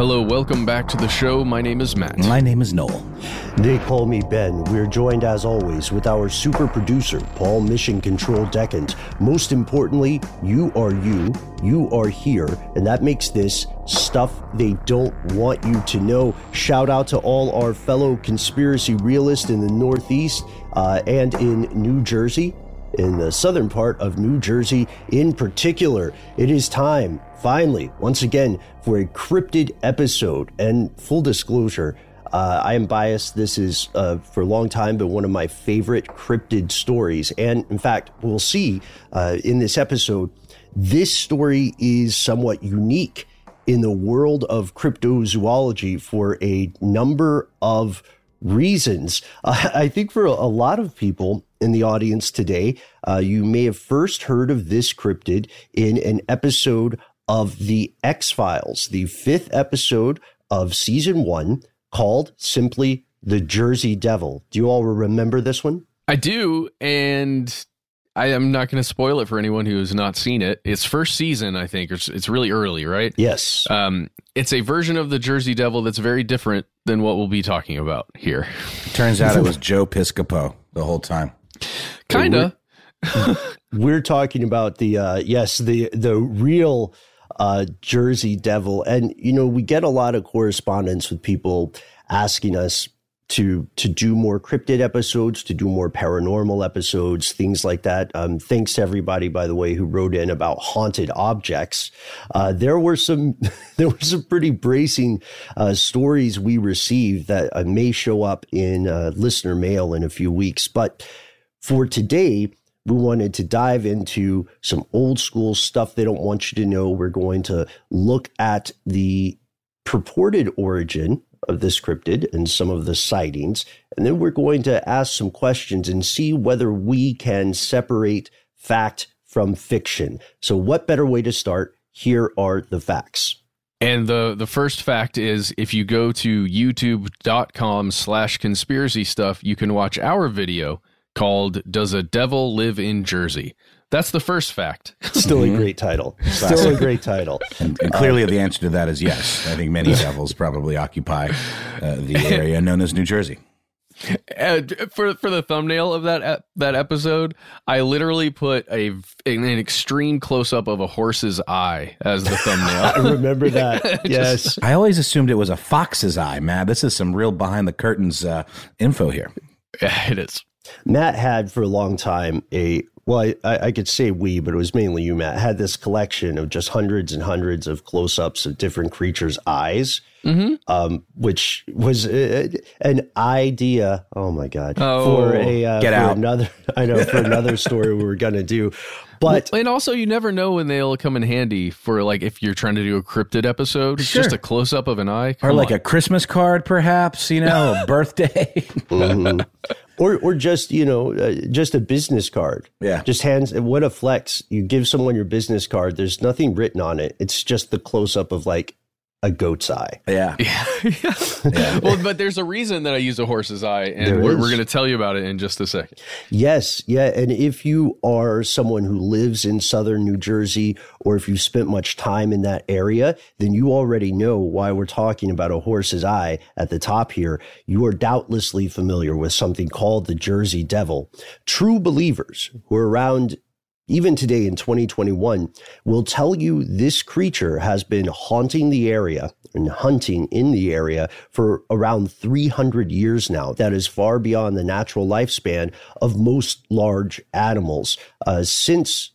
Hello, welcome back to the show. My name is Matt. My name is Noel. They call me Ben. We're joined as always with our super producer, Paul Mission Control Decant. Most importantly, you are you, you are here, and that makes this stuff they don't want you to know. Shout out to all our fellow conspiracy realists in the Northeast uh, and in New Jersey. In the southern part of New Jersey, in particular, it is time, finally, once again, for a cryptid episode. And full disclosure, uh, I am biased. This is, uh, for a long time, been one of my favorite cryptid stories. And in fact, we'll see uh, in this episode, this story is somewhat unique in the world of cryptozoology for a number of reasons. I think for a lot of people in the audience today, uh, you may have first heard of this cryptid in an episode of The X Files, the fifth episode of season one, called simply The Jersey Devil. Do you all remember this one? I do, and I am not going to spoil it for anyone who has not seen it. It's first season, I think. It's, it's really early, right? Yes. Um, it's a version of the Jersey Devil that's very different than what we'll be talking about here. Turns out it was Joe Piscopo the whole time. Kinda. We're talking about the uh, yes, the the real uh, Jersey Devil, and you know we get a lot of correspondence with people asking us to to do more cryptid episodes, to do more paranormal episodes, things like that. Um, thanks to everybody, by the way, who wrote in about haunted objects. Uh, there were some there were some pretty bracing uh, stories we received that uh, may show up in uh, listener mail in a few weeks, but for today. We wanted to dive into some old school stuff they don't want you to know. We're going to look at the purported origin of this cryptid and some of the sightings. And then we're going to ask some questions and see whether we can separate fact from fiction. So, what better way to start? Here are the facts. And the the first fact is if you go to youtube.com slash conspiracy stuff, you can watch our video called Does a Devil Live in Jersey? That's the first fact. Still a great title. Still a great title. And, and clearly, the answer to that is yes. I think many devils probably occupy uh, the area known as New Jersey. Uh, for for the thumbnail of that ep- that episode, I literally put a an extreme close up of a horse's eye as the thumbnail. I remember that. yes. I always assumed it was a fox's eye, man. This is some real behind the curtains uh, info here. yeah, it is. Matt had for a long time a well, I, I could say we, but it was mainly you, Matt, had this collection of just hundreds and hundreds of close ups of different creatures' eyes, um, which was uh, an idea. Oh my God. Oh. for a, uh, Get for out. another, I know, for another story we were going to do. But And also, you never know when they'll come in handy for like if you're trying to do a cryptid episode. It's Just a close up of an eye, Or like on. a Christmas card, perhaps, you know, a birthday. Mhm. or or just you know uh, just a business card Yeah. just hands what a flex you give someone your business card there's nothing written on it it's just the close up of like a goat's eye. Yeah. yeah. Well, but there's a reason that I use a horse's eye, and There we're, we're going to tell you about it in just a second. yes. Yeah and if you are someone who lives in southern new jersey or if you've spent much time in that area then you already know why we're talking about a horse's eye at the top here. You are doubtlessly familiar with something called the jersey devil. True believers who are around even today in 2021, will tell you this creature has been haunting the area and hunting in the area for around 300 years now. That is far beyond the natural lifespan of most large animals uh, since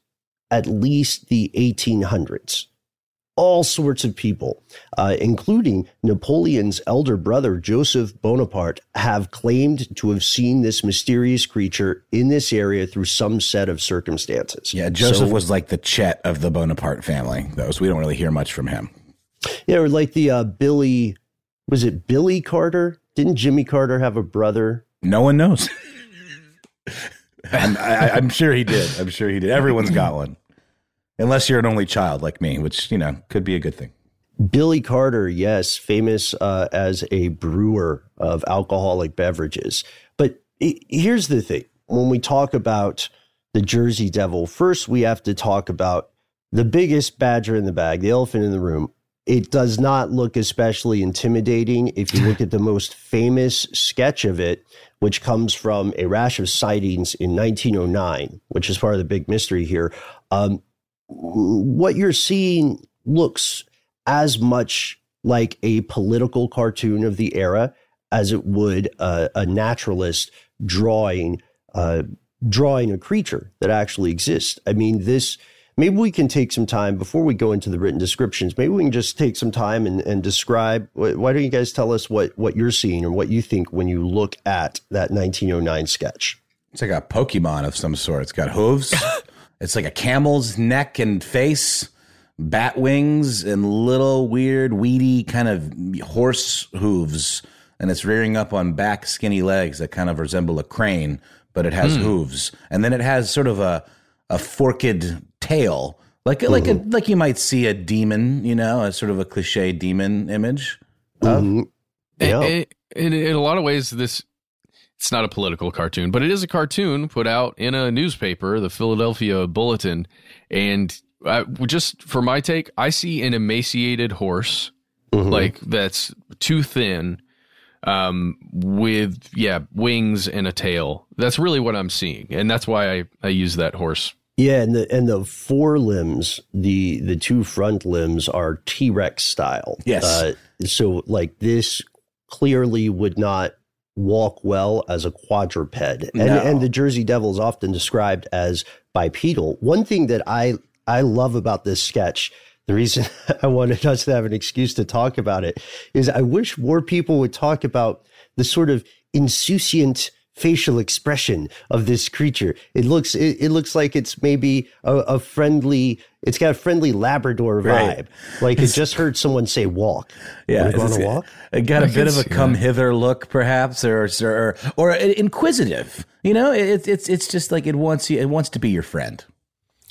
at least the 1800s. All sorts of people, uh, including Napoleon's elder brother, Joseph Bonaparte, have claimed to have seen this mysterious creature in this area through some set of circumstances. Yeah, Joseph So- was like the Chet of the Bonaparte family, though, so we don't really hear much from him. Yeah, or like the uh, Billy, was it Billy Carter? Didn't Jimmy Carter have a brother? No one knows. I'm, I, I'm sure he did. I'm sure he did. Everyone's got one, unless you're an only child like me, which you know could be a good thing. Billy Carter, yes, famous uh, as a brewer of alcoholic beverages. But i here's the thing when we talk about the Jersey Devil, first we have to talk about the biggest badger in the bag, the elephant in the room. It does not look especially intimidating if you look at the most famous sketch of it, which comes from a rash of sightings in 1909, which is part of the big mystery here. Um, what you're seeing looks as much like a political cartoon of the era as it would uh, a naturalist drawing uh, drawing a creature that actually exists. I mean, this maybe we can take some time before we go into the written descriptions. Maybe we can just take some time and, and describe. Why don't you guys tell us what what you're seeing or what you think when you look at that 1909 sketch? It's like a Pokemon of some sort. It's got hooves. it's like a camel's neck and face, bat wings, and little weird, weedy kind of horse hooves. And it's rearing up on back skinny legs that kind of resemble a crane, but it has hooves. And then it has sort of a a forked tail, like like a like you might see a demon, you know, a sort of a cliche demon image. Mhm. Yeah. In, in, in a lot of ways, this it's not a political cartoon, but it is a cartoon put out in a newspaper, the Philadelphia Bulletin. And I, just for my take, I see an emaciated horse, Mhm. like that's too thin, um, with yeah wings and a tail. That's really what I'm seeing, and that's why I I use that horse. Yeah, and the and the forelimbs, the the two front limbs are T Rex style. Yes. Uh, so like this clearly would not walk well as a quadruped, and No. and the Jersey Devil is often described as bipedal. One thing that I I love about this sketch. The reason I wanted us to have an excuse to talk about it is I wish more people would talk about the sort of insouciant facial expression of this creature. It looks it, it looks like it's maybe a, a friendly. It's got a friendly Labrador vibe. Right. Like it just heard someone say walk. Yeah, Wanna go on it's- a walk. It got a I bit of a come that. hither look, perhaps, or or or inquisitive. You know, it's it's it's just like it wants you. It wants to be your friend.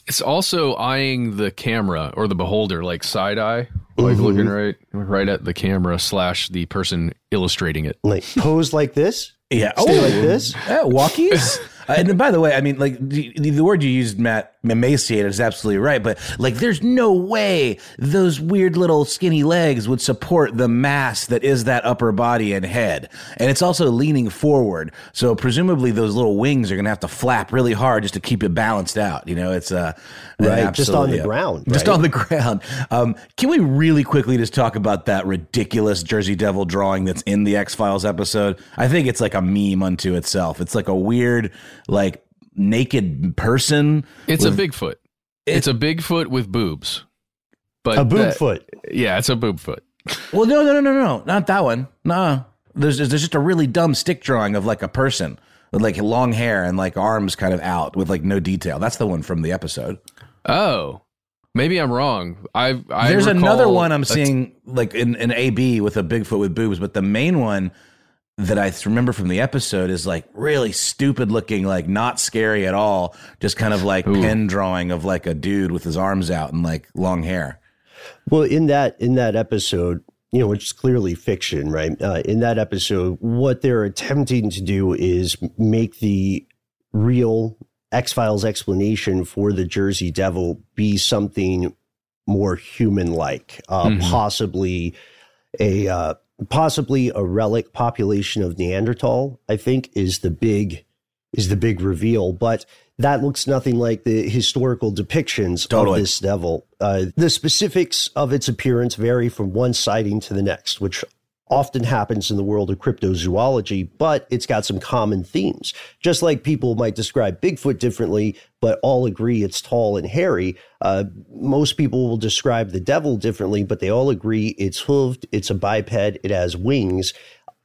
It's also eyeing the camera or the beholder like side eye, like mm-hmm. looking right right at the camera slash the person illustrating it. Like pose like this. Yeah. Stay oh, like this. Yeah, walkies. Uh, and by the way, I mean, like the, the word you used, Matt, emaciated is absolutely right. But like, there's no way those weird little skinny legs would support the mass that is that upper body and head. And it's also leaning forward. So presumably those little wings are going to have to flap really hard just to keep it balanced out. You know, it's, uh, right. Just on the ground. Just on the ground. Um, can we really quickly just talk about that ridiculous Jersey Devil drawing that's in the X Files episode? I think it's like a meme unto itself. It's like a weird, like naked person. It's with, a Bigfoot. It, it's a Bigfoot with boobs. But a boob foot. Yeah, it's a boob foot. well, no, no, no, no, no, not that one. Nah, there's there's just a really dumb stick drawing of like a person with like long hair and like arms kind of out with like no detail. That's the one from the episode. Oh, maybe I'm wrong. I, I there's another one I'm seeing like in an AB with a Bigfoot with boobs, but the main one that I remember from the episode is like really stupid looking, like not scary at all. Just kind of like Ooh. pen drawing of like a dude with his arms out and like long hair. Well, in that in that episode, you know, which is clearly fiction, right? Uh, in that episode, what they're attempting to do is make the real X Files explanation for the Jersey Devil be something more human like, uh, mm-hmm. possibly a uh, possibly a relic population of Neanderthal, I think is the big is the big reveal. But that looks nothing like the historical depictions totally. of this devil. Uh, the specifics of its appearance vary from one sighting to the next, which often happens in the world of cryptozoology, but it's got some common themes. Just like people might describe Bigfoot differently, but all agree it's tall and hairy, uh, most people will describe the devil differently, but they all agree it's hooved, it's a biped, it has wings.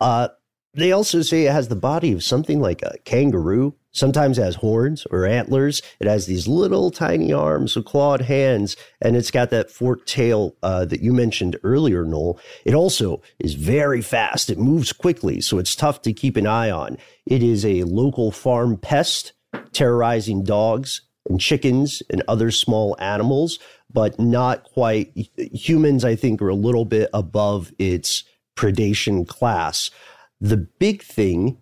Uh, they also say it has the body of something like a kangaroo. Sometimes has horns or antlers. It has these little tiny arms with clawed hands, and it's got that forked tail uh, that you mentioned earlier, Noel. It also is very fast. It moves quickly, so it's tough to keep an eye on. It is a local farm pest, terrorizing dogs and chickens and other small animals, but not quite. Humans, I think, are a little bit above its predation class. The big thing,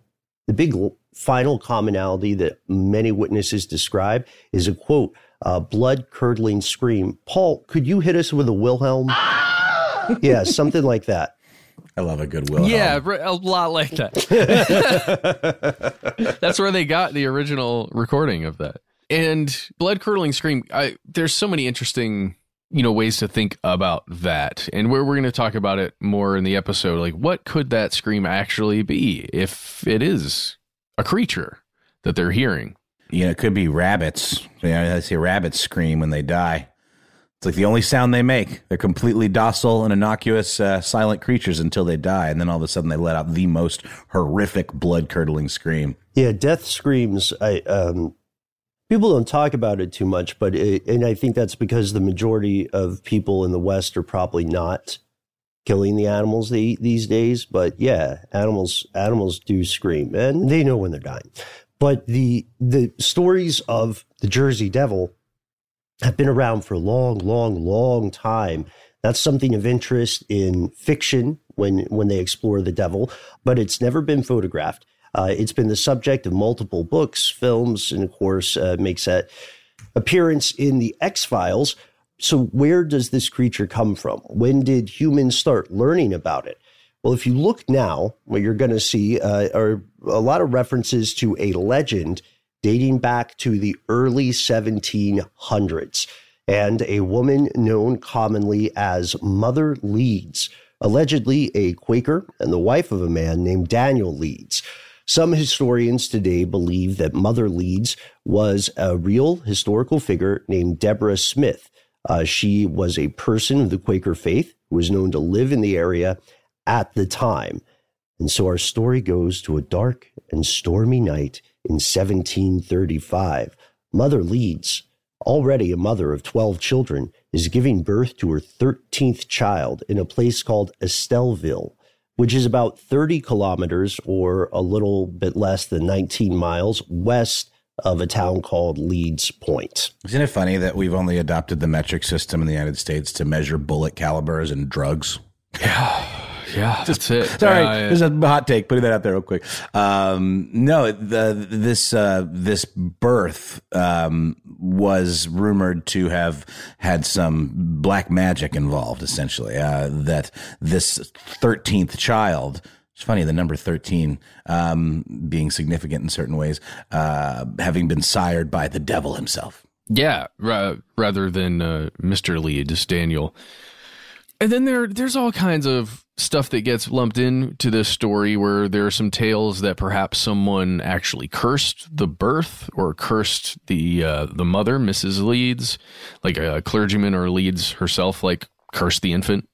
the big final commonality that many witnesses describe is a quote, uh, blood curdling scream. Paul, could you hit us with a Wilhelm? yeah, something like that. I love a good Wilhelm. Yeah, a lot like that. That's where they got the original recording of that. And blood curdling scream. I, there's so many interesting you know ways to think about that. And we're, we're going to talk about it more in the episode like what could that scream actually be if it is a creature that they're hearing? You know it could be rabbits. You know i see rabbits scream when they die. It's like the only sound they make. They're completely docile and innocuous uh, silent creatures until they die and then all of a sudden they let out the most horrific blood curdling scream. Yeah death screams i um people don't talk about it too much, but it, and I think that's because the majority of people in the West are probably not killing the animals they eat these days. But yeah, animals animals do scream, and they know when they're dying. But the the stories of the Jersey Devil have been around for a long, long, long time. That's something of interest in fiction when when they explore the devil, but it's never been photographed. Uh, it's been the subject of multiple books, films, and of course, uh, makes that appearance in the X Files. So, where does this creature come from? When did humans start learning about it? Well, if you look now, what you're going to see uh, are a lot of references to a legend dating back to the early 1700s and a woman known commonly as Mother Leeds, allegedly a Quaker and the wife of a man named Daniel Leeds. Some historians today believe that Mother Leeds was a real historical figure named Deborah Smith. Uh, she was a person of the Quaker faith who was known to live in the area at the time. And so our story goes to a dark and stormy night in 1735. Mother Leeds, already a mother of 12 children, is giving birth to her 13th child in a place called Estellville which is about 30 kilometers or a little bit less than 19 miles west of a town called Leeds Point. Isn't it funny that we've only adopted the metric system in the United States to measure bullet calibers and drugs? Yeah. Yeah, that's it. Sorry, Uh, there's a hot take. Putting that out there real quick. Um, no, the this uh, this birth um, was rumored to have had some black magic involved. Essentially, uh, that this thirteenth child. It's funny the number thirteen um, being significant in certain ways, uh, having been sired by the devil himself. Yeah, ra- rather than uh, Mr. Leeds, Daniel. And then there, there's all kinds of stuff that gets lumped into this story where there are some tales that perhaps someone actually cursed the birth or cursed the uh, the mother, Mrs. Leeds, like a clergyman or Leeds herself, like cursed the infant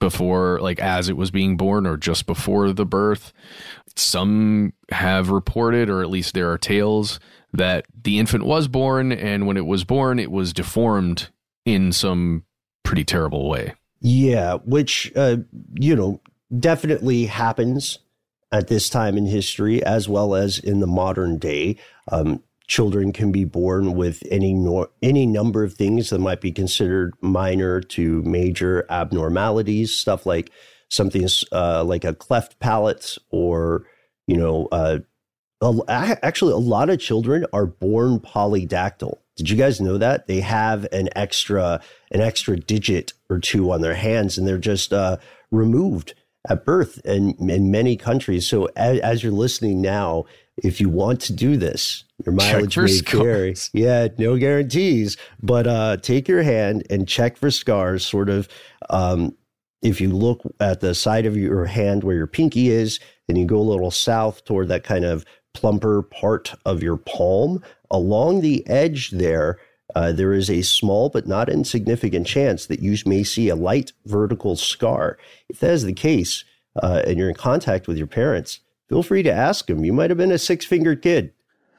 before, like as it was being born or just before the birth. Some have reported, or at least there are tales that the infant was born, and when it was born, it was deformed in some pretty terrible way. Yeah, which, uh, you know, definitely happens at this time in history as well as in the modern day. Um, children can be born with any nor- any number of things that might be considered minor to major abnormalities, stuff like something uh, like a cleft palate or, you know, uh, a- actually a lot of children are born polydactyl. Did you guys know that they have an extra an extra digit or two on their hands, and they're just uh, removed at birth in, in many countries. So as, as, you're listening now, if you want to do this, your mileage may vary. Yeah, no guarantees, but uh, take your hand and check for scars. Sort of, um, if you look at the side of your hand where your pinky is, and you go a little south toward that kind of plumper part of your palm. Along the edge there, uh, there is a small but not insignificant chance that you may see a light vertical scar. If that is the case, uh, and you're in contact with your parents, feel free to ask them. You might have been a six fingered kid.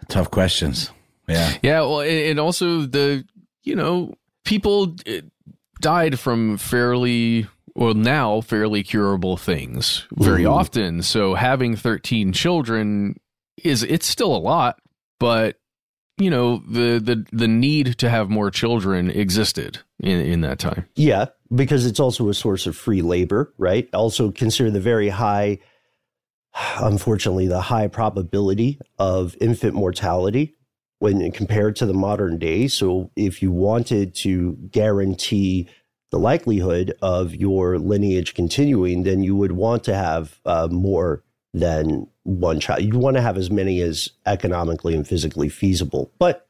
Tough questions. Yeah. Yeah. Well, and also the, you know, people uh, died from fairly well now fairly curable things very mm. often so having 13 children is it's still a lot but you know the the the need to have more children existed in in that time. Yeah because it's also a source of free labor right? Also consider the very high unfortunately the high probability of infant mortality when compared to the modern day. So if you wanted to guarantee the likelihood of your lineage continuing then you would want to have uh, more than one child. You want to have as many as economically and physically feasible. But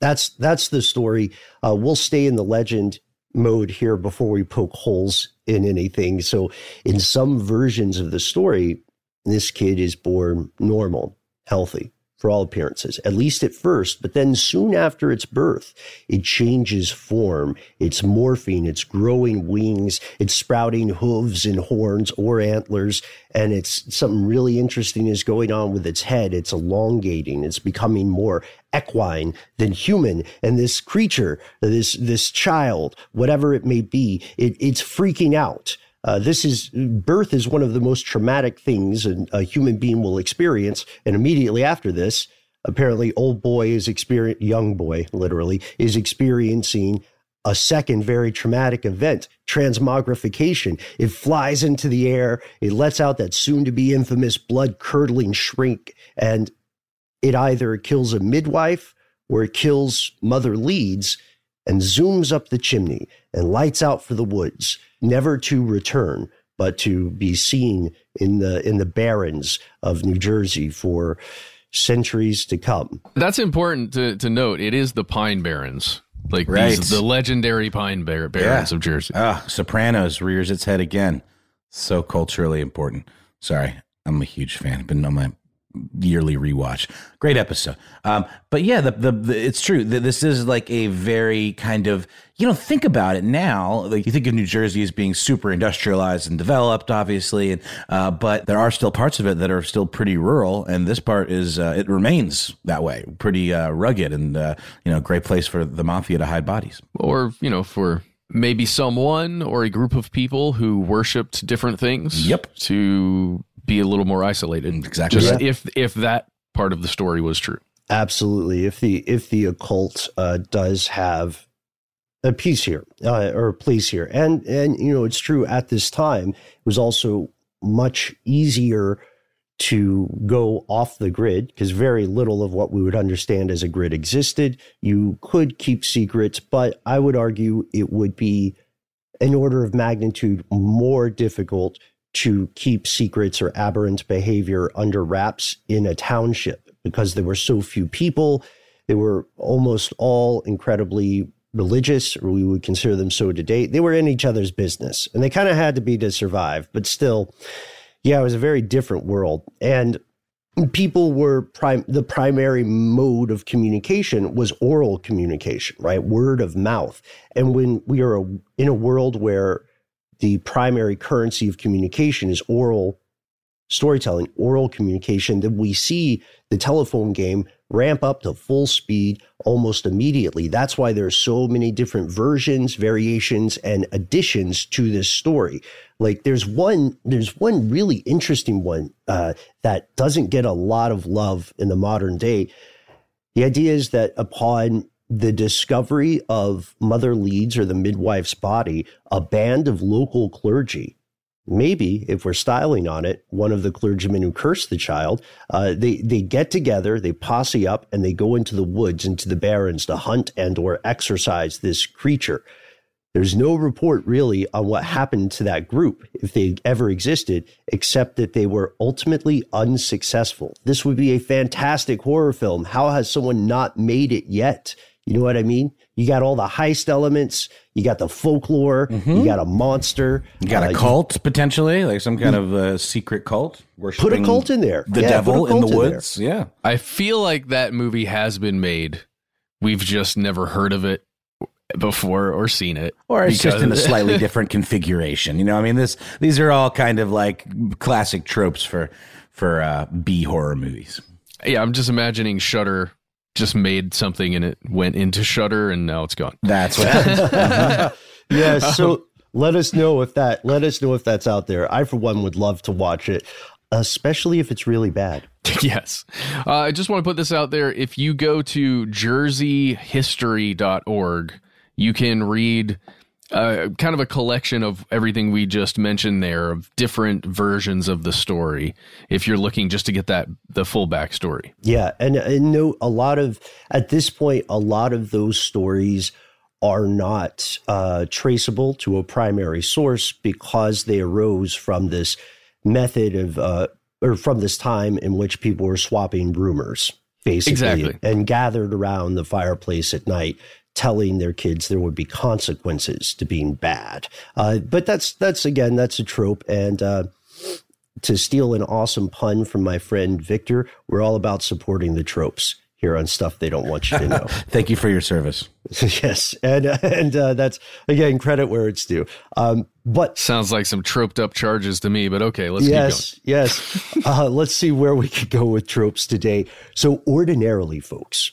that's that's the story. Uh, we'll stay in the legend mode here before we poke holes in anything. So, in some versions of the story, this kid is born normal, healthy for all appearances, at least at first. But then soon after its birth, it changes form. It's morphing, it's growing wings, it's sprouting hooves and horns or antlers. And it's something really interesting is going on with its head. It's elongating. It's becoming more equine than human. And this creature, this, this child, whatever it may be, it, it's freaking out. Uh, this is birth is one of the most traumatic things a, a human being will experience. And immediately after this, apparently, old boy is experiencing, young boy, literally, is experiencing a second very traumatic event transmogrification. It flies into the air, it lets out that soon to be infamous blood curdling shriek, and it either kills a midwife or it kills Mother Leeds and zooms up the chimney and lights out for the woods never to return, but to be seen in the in the barrens of New Jersey for centuries to come. That's important to, to note. It is the Pine Barrens. Like right. these, the legendary Pine Bar- Barrens yeah. of Jersey. Ah, Sopranos rears its head again. So culturally important. Sorry, I'm a huge fan. Been on my yearly rewatch. Great episode. Um, but yeah, the, the, the it's true. This is like a very kind of you know think about it now. Like you think of New Jersey as being super industrialized and developed, obviously, and uh, but there are still parts of it that are still pretty rural, and this part is uh, it remains that way, pretty uh, rugged, and uh, you know, great place for the mafia to hide bodies, or you know, for maybe someone or a group of people who worshipped different things. Yep. To be a little more isolated. Exactly. Just if if that part of the story was true. Absolutely. If the if the occult uh, does have a piece here uh, or a place here, and and you know it's true at this time it was also much easier to go off the grid because very little of what we would understand as a grid existed. You could keep secrets, but I would argue it would be an order of magnitude more difficult to keep secrets or aberrant behavior under wraps in a township because there were so few people. They were almost all incredibly religious, or we would consider them so today. They were in each other's business and they kind of had to be to survive, but still, yeah, it was a very different world. And people were prime the primary mode of communication was oral communication right word of mouth and when we are a, in a world where the primary currency of communication is oral storytelling oral communication then we see the telephone game ramp up to full speed almost immediately that's why there are so many different versions variations and additions to this story like there's one there's one really interesting one uh, that doesn't get a lot of love in the modern day. The idea is that upon the discovery of Mother Leeds or the midwife's body, a band of local clergy, maybe if we're styling on it, one of the clergymen who cursed the child, uh, they they get together, they posse up, and they go into the woods, into the barrens to hunt and or exorcise this creature. There's no report really on what happened to that group, if they ever existed, except that they were ultimately unsuccessful. This would be a fantastic horror film. How has someone not made it yet? You know what I mean? You got all the heist elements, you got the folklore, mm-hmm. you got a monster, you got uh, a cult you, potentially, like some kind of uh, secret cult. Put a cult in there. The yeah, devil in the woods. In yeah. I feel like that movie has been made. We've just never heard of it before or seen it, or it's just in a slightly different configuration. You know, I mean, this these are all kind of like classic tropes for for uh, B horror movies. Yeah, I'm just imagining Shudder just made something and it went into Shudder and now it's gone. That's what happened. uh-huh. Yeah, so let us know if that let us know if that's out there. I for one would love to watch it, especially if it's really bad. yes. Uh, I just want to put this out there. If you go to jerseyhistory.org, you can read uh, kind of a collection of everything we just mentioned there of different versions of the story if you're looking just to get that the full backstory yeah and, and no a lot of at this point a lot of those stories are not uh, traceable to a primary source because they arose from this method of uh, or from this time in which people were swapping rumors basically exactly. and gathered around the fireplace at night telling their kids there would be consequences to being bad. Uh, but that's that's again that's a trope. And uh, to steal an awesome pun from my friend Victor, we're all about supporting the tropes here on stuff they don't want you to know. Thank you for your service. yes, and and uh, that's again credit where it's due. Um, but sounds like some troped up charges to me. But okay, let's yes, yes. Uh, let's see where we could go with tropes today. So ordinarily, folks,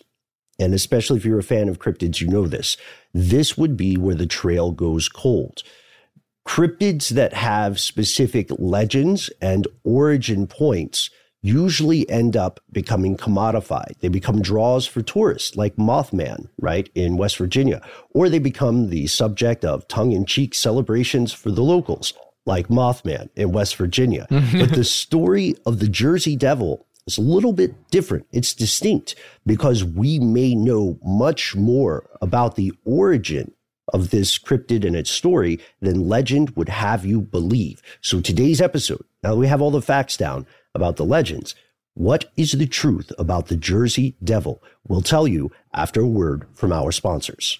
and especially if you're a fan of cryptids, you know this. This would be where the trail goes cold. Cryptids that have specific legends and origin points usually end up becoming commodified. They become draws for tourists, like Mothman, right, in West Virginia, or they become the subject of tongue in cheek celebrations for the locals, like Mothman in West Virginia. but the story of the Jersey Devil it's a little bit different. It's distinct because we may know much more about the origin of this cryptid and its story than legend would have you believe. So today's episode, now that we have all the facts down about the legends, what is the truth about the Jersey Devil? We'll tell you after a word from our sponsors.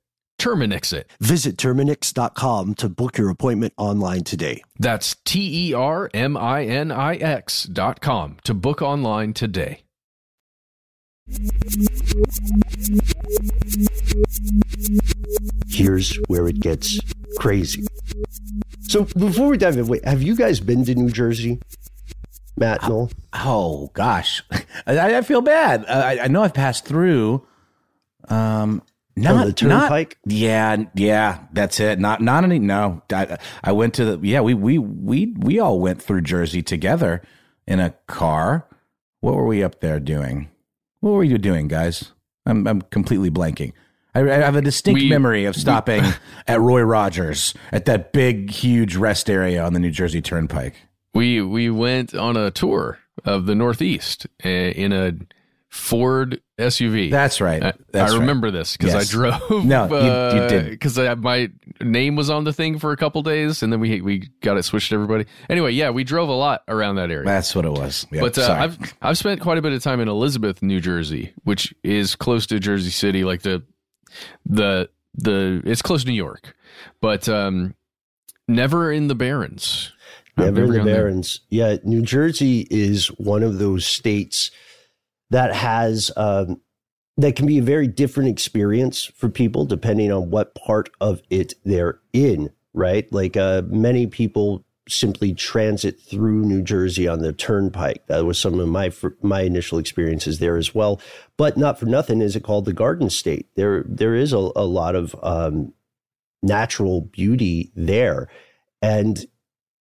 Terminix it. Visit Terminix.com to book your appointment online today. That's T E R M I N I X dot com to book online today. Here's where it gets crazy. So before we dive in, wait, have you guys been to New Jersey? Matt, Noel? Oh gosh, I, I feel bad. Uh, I, I know I've passed through. Um, not the turnpike? Not, yeah, yeah, that's it. Not not any. No, I, I went to the. Yeah, we we we we all went through Jersey together in a car. What were we up there doing? What were you doing, guys? I'm I'm completely blanking. I, I have a distinct We- memory of stopping at Roy Rogers at that big, huge rest area on the New Jersey Turnpike. We we went on a tour of the Northeast uh, in a Ford SUV. That's right. I, That's I right. remember this because Yes. I drove. No, you- you didn't. Because my name was on the thing for a couple days, and then we we got it switched to everybody. Anyway, yeah, we drove a lot around that area. That's what it was. Yep, but uh. I've I've spent quite a bit of time in Elizabeth, New Jersey, which is close to Jersey City, like the the the it's close to New York, but um, never in the Barrens. I've Never in the gone there. Barrens. Yeah, New Jersey is one of those states that has um, that can be a very different experience for people depending on what part of it they're in. Right, like uh, many people simply transit through New Jersey on the Turnpike. That was some of my my initial experiences there as well. But not for nothing is it called the Garden State. There there is a, a lot of um, natural beauty there, and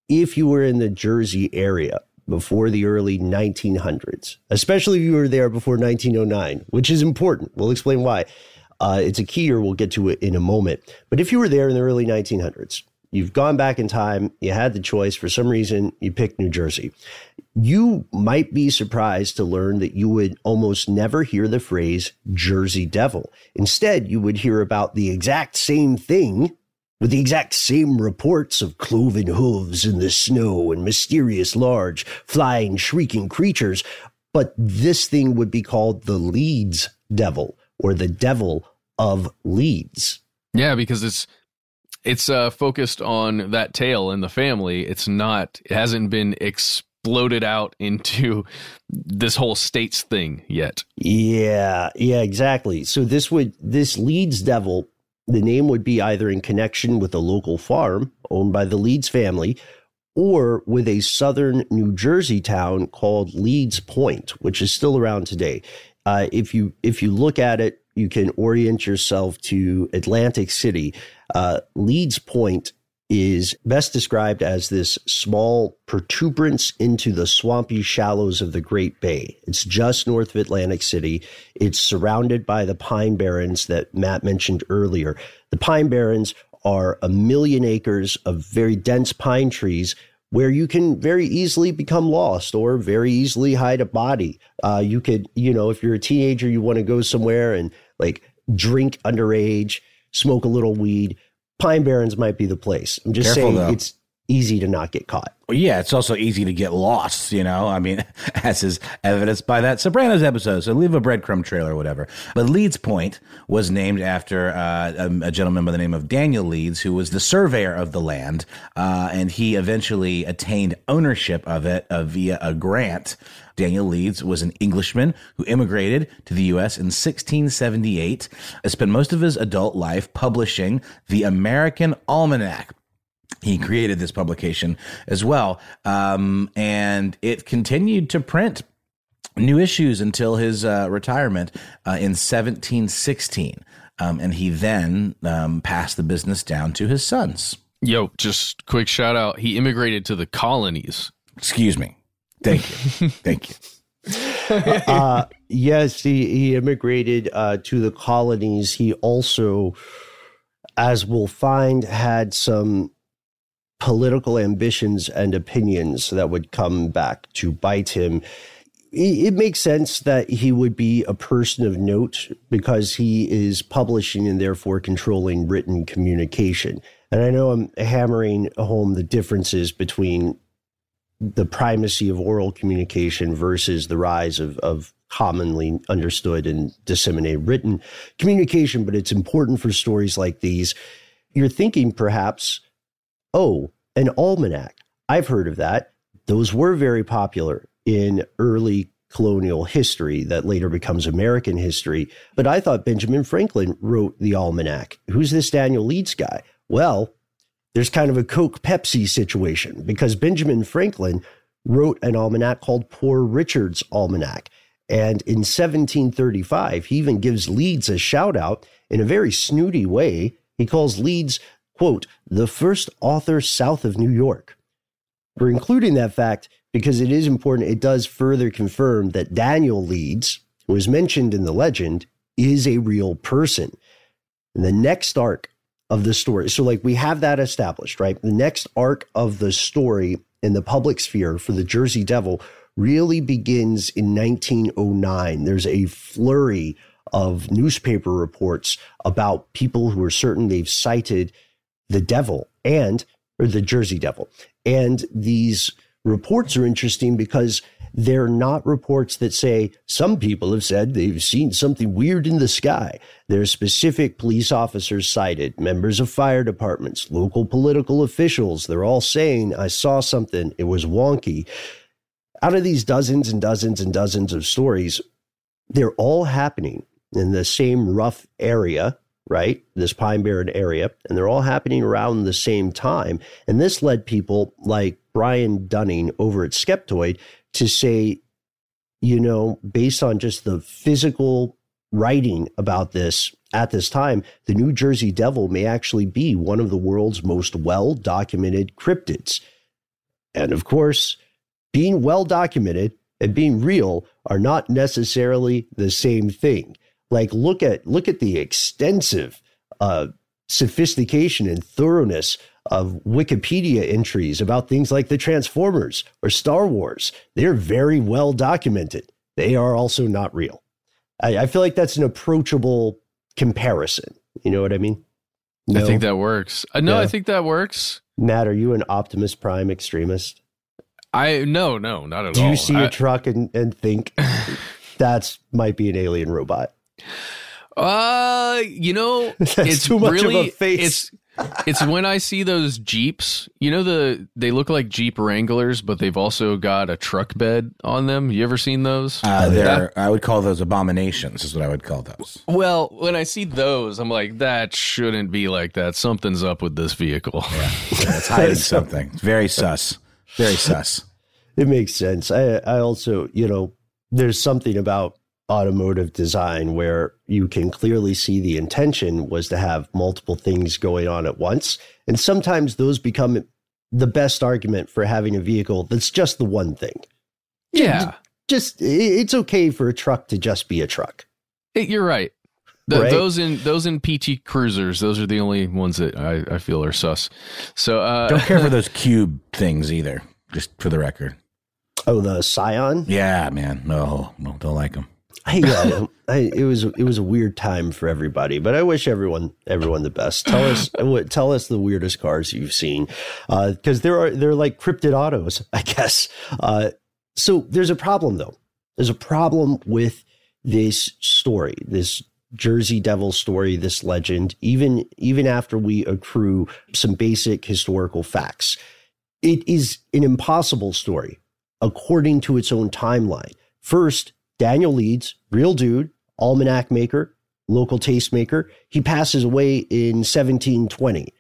if you were in the Jersey area before the early 1900s, especially if you were there before 1909, which is important. We'll explain why. Uh, it's a key year. We'll get to it in a moment. But if you were there in the early 1900s, you've gone back in time, you had the choice. For some reason, you picked New Jersey. You might be surprised to learn that you would almost never hear the phrase Jersey Devil. Instead, you would hear about the exact same thing with the exact same reports of cloven hooves in the snow and mysterious large, flying, shrieking creatures, but this thing would be called the Leeds Devil or the Devil of Leeds. Yeah, because it's it's uh, focused on that tale in the family. It's not. It hasn't been exploded out into this whole states thing yet. Yeah, yeah, exactly. So this would this Leeds Devil. The name would be either in connection with a local farm owned by the Leeds family or with a southern New Jersey town called Leeds Point, which is still around today. Uh, if you if you look at it, you can orient yourself to Atlantic City. Uh, Leeds Point is best described as this small protuberance into the swampy shallows of the Great Bay. It's just north of Atlantic City. It's surrounded by the pine barrens that Matt mentioned earlier. The pine barrens are a million acres of very dense pine trees where you can very easily become lost or very easily hide a body. Uh, you could, you know, if you're a teenager, you want to go somewhere and like drink underage, smoke a little weed. Pine Barrens might be the place. I'm just Careful, saying though. it's easy to not get caught. Well, yeah, it's also easy to get lost, you know? I mean, as is evidenced by that Sopranos episode. So leave a breadcrumb trail or whatever. But Leeds Point was named after uh, a, a, gentleman by the name of Daniel Leeds, who was the surveyor of the land. Uh, and he eventually attained ownership of it uh, via a grant. Daniel Leeds was an Englishman who immigrated to the U.S. in 1678. and Spent most of his adult life publishing the American Almanac he created this publication as well. Um, and it continued to print new issues until his uh, retirement uh, in 1716. Um, and he then um, passed the business down to his sons. Yo, just quick shout out. He immigrated to the colonies. Excuse me. Thank you. Thank you. uh, yes, he, he immigrated uh, to the colonies. He also, as we'll find, had some political ambitions and opinions that would come back to bite him. It makes sense that he would be a person of note because he is publishing and therefore controlling written communication. And I know I'm hammering home the differences between the primacy of oral communication versus the rise of, of commonly understood and disseminated written communication, but it's important for stories like these. You're thinking perhaps oh, an almanac. I've heard of that. Those were very popular in early colonial history that later becomes American history. But I thought Benjamin Franklin wrote the almanac. Who's this Daniel Leeds guy? Well, there's kind of a Coke Pepsi situation because Benjamin Franklin wrote an almanac called Poor Richard's Almanac. And in 1735, he even gives Leeds a shout out in a very snooty way. He calls Leeds quote, the first author south of New York. We're including that fact because it is important. It does further confirm that Daniel Leeds, who is mentioned in the legend, is a real person. And the next arc of the story, so like we have that established, right? The next arc of the story in the public sphere for the Jersey Devil really begins in 1909. There's a flurry of newspaper reports about people who are certain they've sighted the devil and or the Jersey Devil. And these reports are interesting because they're not reports that say some people have said they've seen something weird in the sky. There are specific police officers cited, members of fire departments, local political officials. They're all saying, I saw something, it was wonky. Out of these dozens and dozens and dozens of stories, they're all happening in the same rough area right? This Pine Barren area, and they're all happening around the same time. And this led people like Brian Dunning over at Skeptoid to say, you know, based on just the physical writing about this at this time, the New Jersey Devil may actually be one of the world's most well documented cryptids. And of course, being well documented and being real are not necessarily the same thing. Like look at look at the extensive uh, sophistication and thoroughness of Wikipedia entries about things like the Transformers or Star Wars. They're very well documented. They are also not real. I, I feel like that's an approachable comparison. You know what I mean? No? I think that works. Uh, no, yeah. I think that works. Matt, are you an Optimus Prime extremist? I no, no, not at Do all. Do you see I- a truck and, and think that's might be an alien robot? Uh, you know, it's too much of a really face. it's it's when I see those Jeeps. You know the they look like Jeep Wranglers, but they've also got a truck bed on them. You ever seen those? Uh, they're, I would call those abominations, is what I would call those. well, when I see those, I'm like, that shouldn't be like that. Something's up with this vehicle. Yeah, it's hiding something. It's very sus. Very sus. It makes sense. I I also, you know, there's something about automotive design where you can clearly see the intention was to have multiple things going on at once. And sometimes those become the best argument for having a vehicle that's just the one thing. Yeah, Just i- it's okay for a truck to just be a truck. It- you're right. The, Right. Those in those in PT Cruisers, those are the only ones that I, I feel are sus. So uh, Don't care for those cube things either, just for the record. Oh, the Scion? Yeah, man. No, no don't like them. Hey, yeah, I, it was it was a weird time for everybody, but I wish everyone everyone the best. Tell us tell us the weirdest cars you've seen, because there are they're like cryptid autos, I guess. Uh, so there's a problem though. There's a problem with this story, this Jersey Devil story, this legend. Even even after we accrue some basic historical facts, it is an impossible story according to its own timeline. First, Daniel Leeds, real dude, almanac maker, local tastemaker. He passes away in 1720.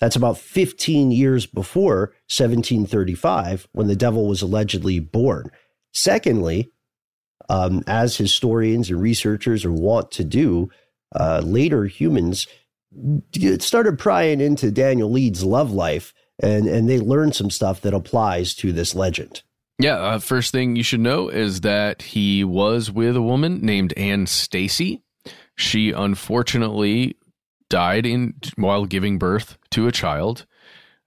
That's about 15 years before 1735, when the devil was allegedly born. Secondly, um, as historians and researchers are wont to do, uh, later humans started prying into Daniel Leeds' love life, and, and they learned some stuff that applies to this legend. Yeah, uh, first thing you should know is that he was with a woman named Anne Stacy. She unfortunately died in while giving birth to a child.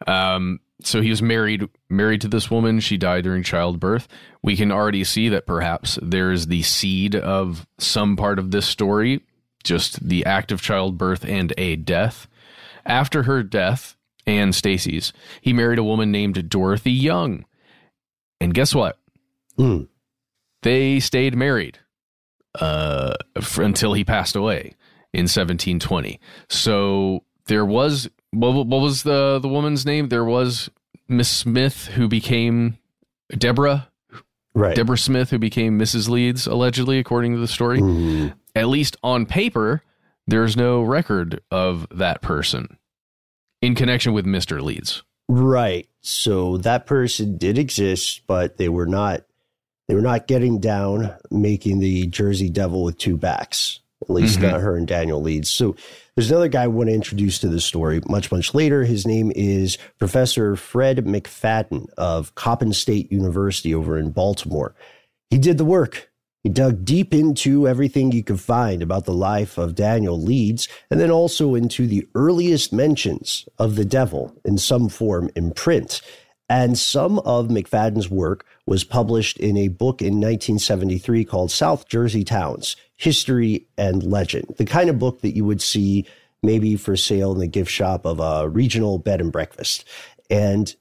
Um, so he was married married to this woman. She died during childbirth. We can already see that perhaps there is the seed of some part of this story, just the act of childbirth and a death. After her death, Anne Stacy's, he married a woman named Dorothy Young. And guess what? Hmm. They stayed married uh, f- until he passed away in 1720. So there was what, what was the the woman's name? There was Miss Smith who became Deborah Right. Deborah Smith who became Mrs. Leeds allegedly, according to the story. Mhm. At least on paper, there's no record of that person in connection with Mr. Leeds. Right. So that person did exist, but they were not they were not getting down making the Jersey Devil with two backs. At least Mhm. not her and Daniel Leeds. So there's another guy I want to introduce to this story much, much later. His name is Professor Fred McFadden of Coppin State University over in Baltimore. He did the work. He dug deep into everything you could find about the life of Daniel Leeds, and then also into the earliest mentions of the devil in some form in print. And some of McFadden's work was published in a book in 1973 called South Jersey Towns History and Legend, the kind of book that you would see maybe for sale in the gift shop of a regional bed and breakfast. And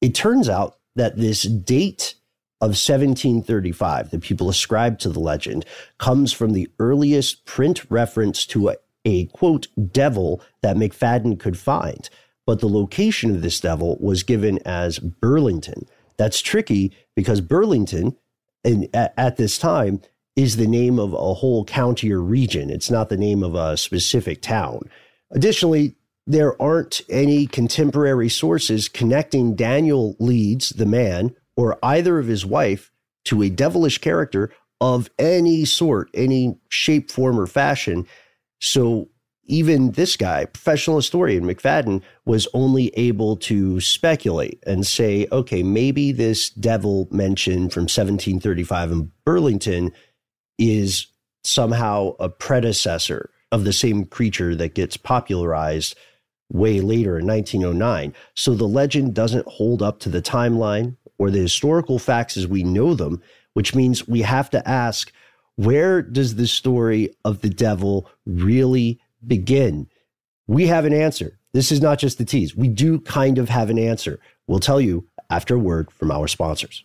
it turns out that this date of 1735 that people ascribe to the legend comes from the earliest print reference to a, a quote devil that McFadden could find. But the location of this devil was given as Burlington. That's tricky because Burlington, in, at, at this time, is the name of a whole county or region. It's not the name of a specific town. Additionally, there aren't any contemporary sources connecting Daniel Leeds, the man, or either of his wife to a devilish character of any sort, any shape, form, or fashion. So even this guy, professional historian McFadden, was only able to speculate and say, okay, maybe this devil mentioned from 1735 in Burlington is somehow a predecessor of the same creature that gets popularized way later in 1909. So the legend doesn't hold up to the timeline or the historical facts as we know them, which means we have to ask where does the story of the devil really begin? We have an answer. This is not just the tease. We do kind of have an answer. We'll tell you after a word from our sponsors.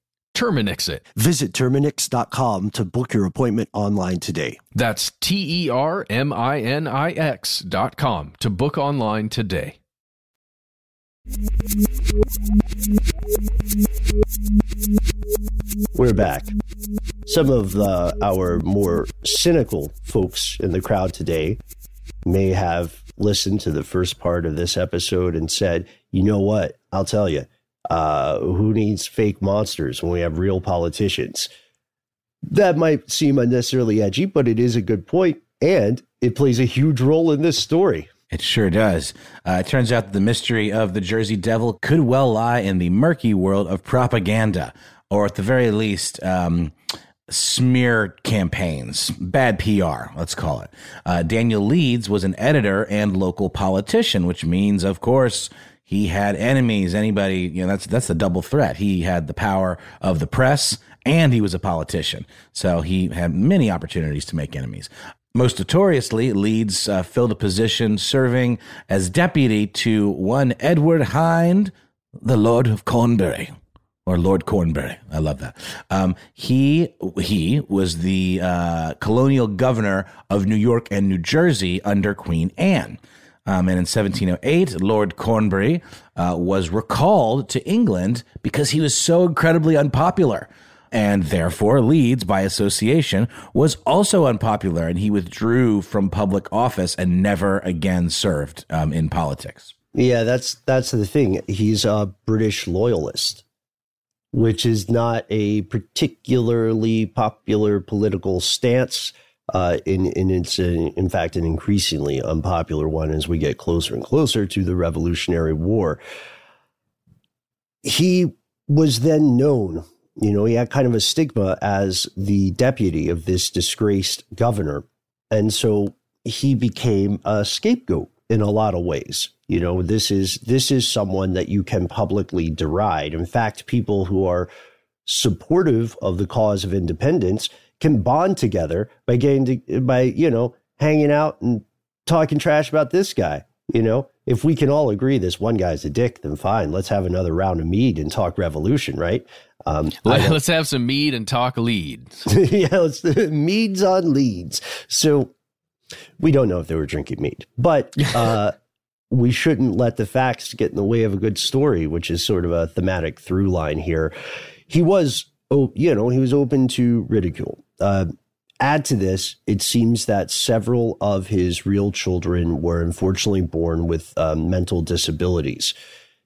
Terminix it. Visit Terminix.com to book your appointment online today. That's T E R M I N I X dot com to book online today. We're back. Some of uh, our more cynical folks in the crowd today may have listened to the first part of this episode and said, you know what? I'll tell you, uh, who needs fake monsters when we have real politicians? That might seem unnecessarily edgy, but it is a good point, and it plays a huge role in this story. It sure does. Uh, it turns out that the mystery of the Jersey Devil could well lie in the murky world of propaganda, or at the very least, um, smear campaigns, bad PR, let's call it. Uh, Daniel Leeds was an editor and local politician, which means, of course, he had enemies. Anybody, you know, that's that's a double threat. He had the power of the press, and he was a politician, so he had many opportunities to make enemies. Most notoriously, Leeds uh, filled a position serving as deputy to one Edward Hyde, the Lord of Cornbury or Lord Cornbury. I love that. Um, he he was the uh, colonial governor of New York and New Jersey under Queen Anne. Um, and in 1708, Lord Cornbury uh, was recalled to England because he was so incredibly unpopular. And therefore, Leeds, by association, was also unpopular, and he withdrew from public office and never again served um, in politics. Yeah, that's that's the thing. He's a British loyalist. which is not a particularly popular political stance. Uh, in, in it's a, in fact an increasingly unpopular one as we get closer and closer to the Revolutionary War. He was then known, you know, he had kind of a stigma as the deputy of this disgraced governor, and so he became a scapegoat in a lot of ways. You know, this is this is someone that you can publicly deride. In fact, people who are supportive of the cause of independence can bond together by getting to, by you know hanging out and talking trash about this guy. You know, if we can all agree this one guy's a dick, then fine. Let's have another round of mead and talk revolution, right? Um, let's have some mead and talk leads. yeah, let's meads on leads. So we don't know if they were drinking mead, but uh, we shouldn't let the facts get in the way of a good story, which is sort of a thematic through line here. He was, oh, you know, he was open to ridicule. Uh, add to this, it seems that several of his real children were unfortunately born with um, mental disabilities.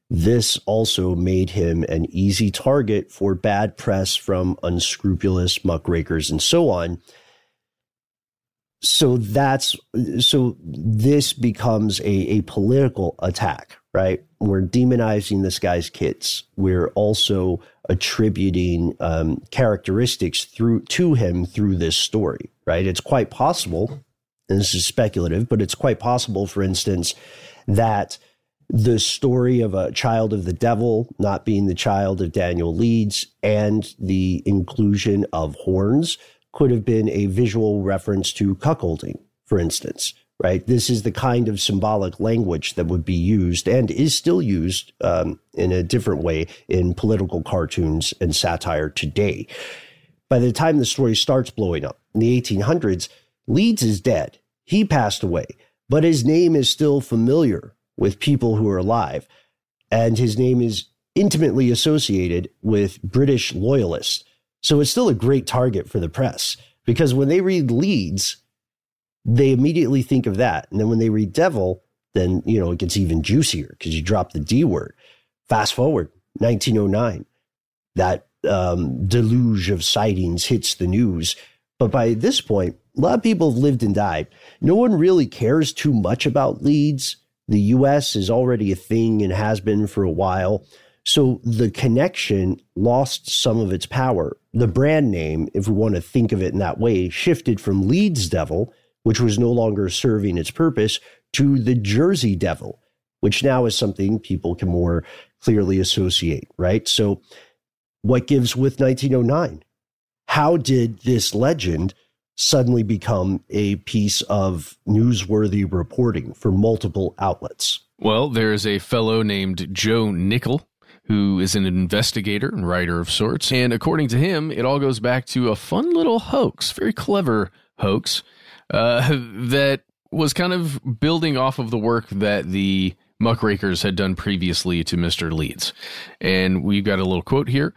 This also made him an easy target for bad press from unscrupulous muckrakers and so on. So that's so this becomes a, a political attack right? We're demonizing this guy's kids. We're also attributing um, characteristics through to him through this story right? It's quite possible and this is speculative but it's quite possible for instance that the story of a child of the devil not being the child of daniel leeds and the inclusion of horns could have been a visual reference to cuckolding, for instance, right? This is the kind of symbolic language that would be used and is still used um, in a different way in political cartoons and satire today. By the time the story starts blowing up in the 1800s, Leeds is dead. He passed away, but his name is still familiar with people who are alive. And his name is intimately associated with British loyalists so it's still a great target for the press because when they read Leeds, they immediately think of that. And then when they read devil, then, you know, it gets even juicier because you drop the D word. Fast forward, 1909, that um, deluge of sightings hits the news. But by this point, a lot of people have lived and died. No one really cares too much about Leeds. The US is already a thing and has been for a while. So the connection lost some of its power. The brand name, if we want to think of it in that way, shifted from Leeds Devil, which was no longer serving its purpose, to the Jersey Devil, which now is something people can more clearly associate, right? So what gives with 1909? How did this legend suddenly become a piece of newsworthy reporting for multiple outlets? Well, there's a fellow named Joe Nickell who is an investigator and writer of sorts. And according to him, it all goes back to a fun little hoax, very clever hoax, uh, that was kind of building off of the work that the muckrakers had done previously to Mr. Leeds. And we've got a little quote here.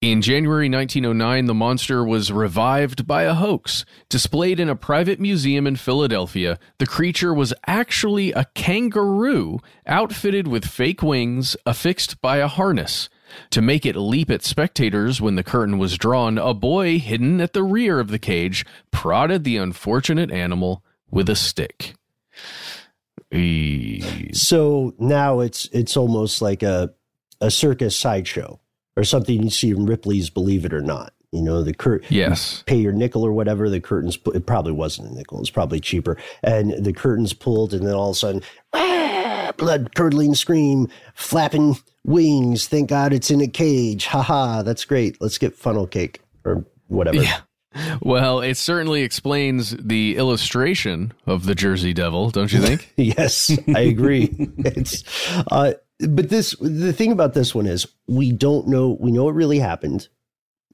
In January 1909, the monster was revived by a hoax. Displayed in a private museum in Philadelphia, the creature was actually a kangaroo outfitted with fake wings affixed by a harness. To make it leap at spectators when the curtain was drawn, a boy hidden at the rear of the cage prodded the unfortunate animal with a stick. So now it's it's almost like a a circus sideshow or something you see in Ripley's Believe It or Not. You know, the curtain, yes, pay your nickel or whatever. The curtains, it probably wasn't a nickel. It's probably cheaper. And the curtains pulled, and then all of a sudden, ah, blood curdling scream, flapping wings. Thank God it's in a cage. Ha ha. That's great. Let's get funnel cake or whatever. Yeah. Well, it certainly explains the illustration of the Jersey Devil, don't you think? yes, I agree. it's uh, but this the thing about this one is we don't know we know it really happened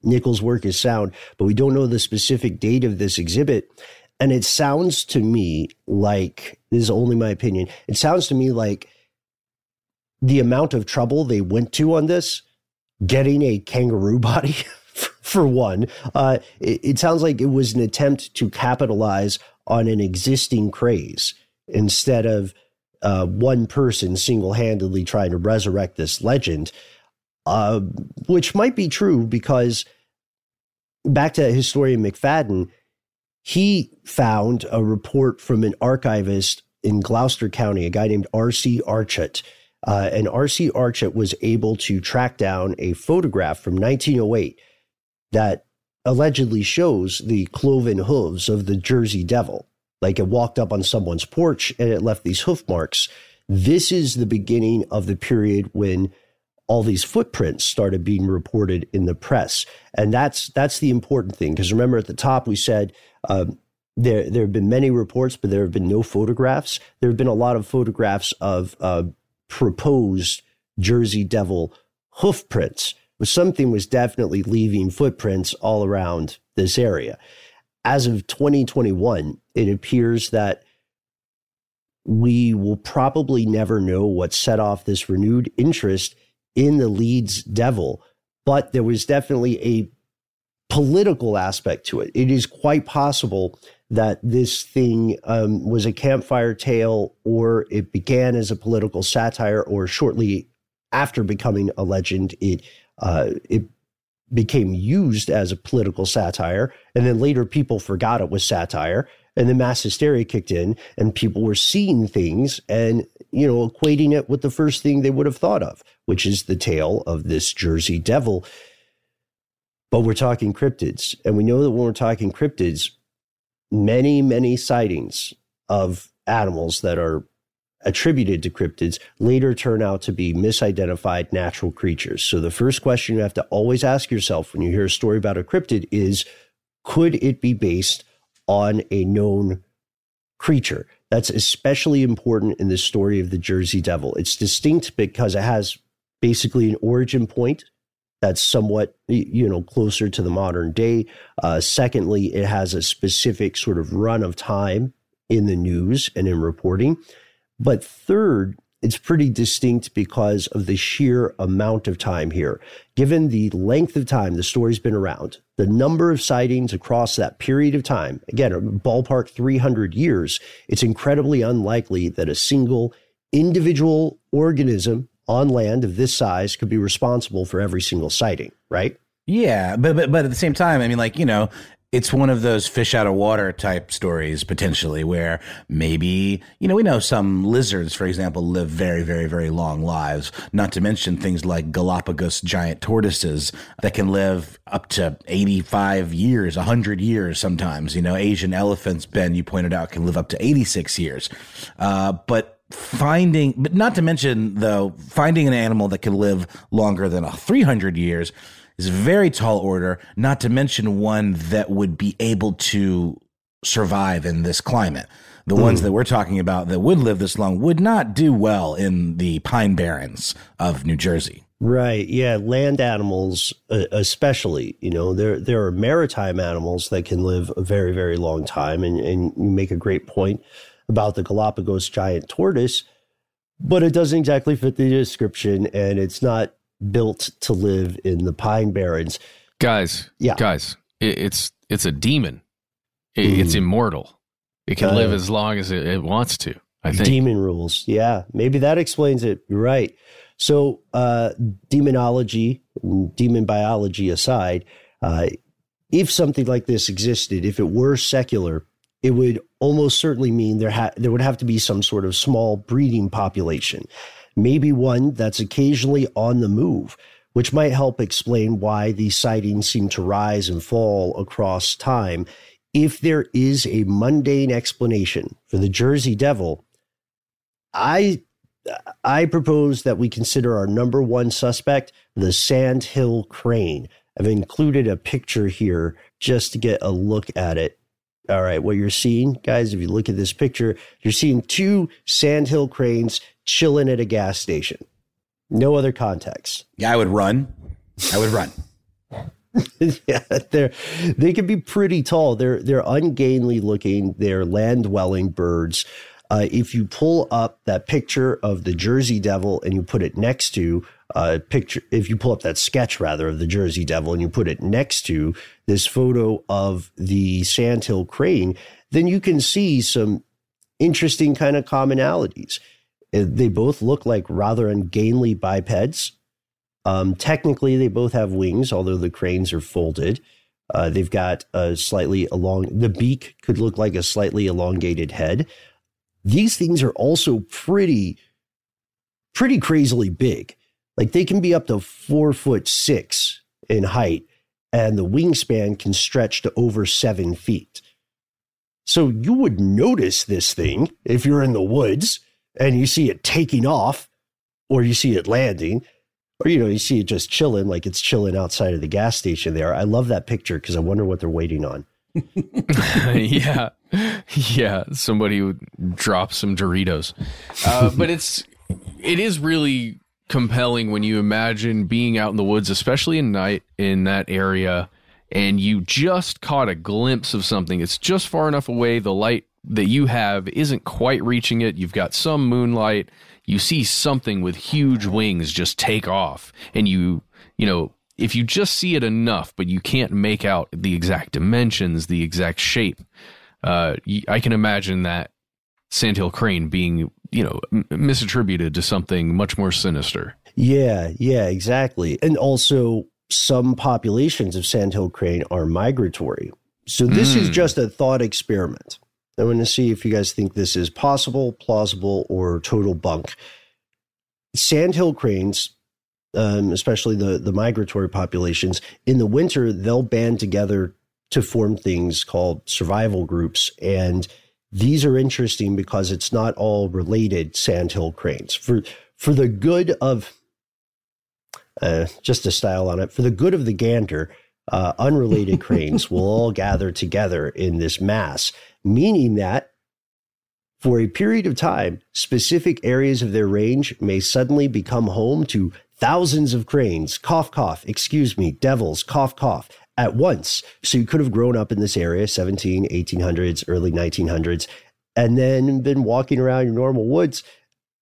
Nickell's work is sound but we don't know the specific date of this exhibit and it sounds to me like this is only my opinion it sounds to me like the amount of trouble they went to on this getting a kangaroo body for one uh, it, it sounds like it was an attempt to capitalize on an existing craze instead of uh, one person single handedly trying to resurrect this legend. uh, which might be true because back to historian McFadden, he found a report from an archivist in Gloucester County, a guy named R.C. Archett. Uh, and R.C. Archett was able to track down a photograph from 1908 that allegedly shows the cloven hooves of the Jersey Devil. Like it walked up on someone's porch and it left these hoof marks. This is the beginning of the period when all these footprints started being reported in the press, and that's that's the important thing because remember at the top we said um, there there have been many reports, but there have been no photographs. There have been a lot of photographs of uh, proposed Jersey Devil hoof prints. But something was definitely leaving footprints all around this area. As of 2021, it appears that we will probably never know what set off this renewed interest in the Leeds Devil, but there was definitely a political aspect to it. It is quite possible that this thing um, was a campfire tale or it began as a political satire or shortly after becoming a legend, it, uh, it became used as a political satire. And then later people forgot it was satire. And then mass hysteria kicked in and people were seeing things and, you know, equating it with the first thing they would have thought of, which is the tale of this Jersey devil. But we're talking cryptids. And we know that when we're talking cryptids, many, many sightings of animals that are attributed to cryptids later turn out to be misidentified natural creatures. So the first question you have to always ask yourself when you hear a story about a cryptid is could it be based on a known creature. That's especially important in the story of the Jersey Devil. It's distinct because it has basically an origin point that's somewhat you know closer to the modern day. Uh, secondly, it has a specific sort of run of time in the news and in reporting. But third, it's pretty distinct because of the sheer amount of time here. Given the length of time the story's been around, the number of sightings across that period of time, again, ballpark 300 years, it's incredibly unlikely that a single individual organism on land of this size could be responsible for every single sighting, right? Yeah, but but but at the same time, I mean, like you know, it's one of those fish out of water type stories potentially where maybe you know we know some lizards for example live very very very long lives not to mention things like galapagos giant tortoises that can live up to 85 years 100 years sometimes you know asian elephants ben you pointed out can live up to 86 years uh, but finding but not to mention though finding an animal that can live longer than 300 years is a very tall order, not to mention one that would be able to survive in this climate. The mm. ones that we're talking about that would live this long would not do well in the pine barrens of New Jersey. Right. Yeah. Land animals, uh, especially, you know, there, there are maritime animals that can live a very, very long time. And, and you make a great point about the Galapagos giant tortoise, but it doesn't exactly fit the description and it's not built to live in the pine barrens. Guys, yeah, guys, it, it's it's a demon. It, mm. It's immortal. It can uh, live as long as it, it, wants to. I think demon rules. Yeah, maybe that explains it. You're right. So, uh, demonology, demon biology aside, uh, if something like this existed, if it were secular, it would almost certainly mean there ha- there would have to be some sort of small breeding population maybe one that's occasionally on the move, which might help explain why these sightings seem to rise and fall across time. If there is a mundane explanation for the Jersey Devil, I I propose that we consider our number one suspect the Sand Hill Crane. I've included a picture here just to get a look at it. All right, what you're seeing, guys, if you look at this picture, you're seeing two sandhill cranes chilling at a gas station. No other context. Yeah, I would run. I would run. yeah, they're they can be pretty tall. They're they're ungainly looking. They're land dwelling birds. Uh, if you pull up that picture of the Jersey Devil and you put it next to a uh, picture, if you pull up that sketch rather of the Jersey Devil and you put it next to this photo of the Sandhill Crane, then you can see some interesting kind of commonalities. Uh, they both look like rather ungainly bipeds. Um, technically, they both have wings, although the cranes are folded. Uh, they've got a slightly along, the beak could look like a slightly elongated head. These things are also pretty, pretty crazily big. Like they can be up to four foot six in height, and the wingspan can stretch to over seven feet. So you would notice this thing if you're in the woods and you see it taking off, or you see it landing, or you know, you see it just chilling, like it's chilling outside of the gas station there. I love that picture because I wonder what they're waiting on. yeah. Yeah. Somebody would drop some Doritos. Uh, but it's, it is really compelling when you imagine being out in the woods, especially at night in that area, and you just caught a glimpse of something. It's just far enough away. The light that you have isn't quite reaching it. You've got some moonlight. You see something with huge wings just take off, and you, you know, if you just see it enough, but you can't make out the exact dimensions, the exact shape, uh, I can imagine that sandhill crane being, you know, m- misattributed to something much more sinister. Yeah, yeah, exactly. And also, some populations of sandhill crane are migratory. So this mm. is just a thought experiment. I want to see if you guys think this is possible, plausible, or total bunk. Sandhill cranes, um, especially the, the migratory populations, in the winter, they'll band together to form things called survival groups. And these are interesting because it's not all related sandhill cranes. For, for the good of, uh, just a style on it, for the good of the gander, uh, unrelated cranes will all gather together in this mass meaning that for a period of time, specific areas of their range may suddenly become home to thousands of cranes, cough, cough, excuse me, devils, cough, cough, at once. So you could have grown up in this area, 17, 1800s, early 1900s, and then been walking around your normal woods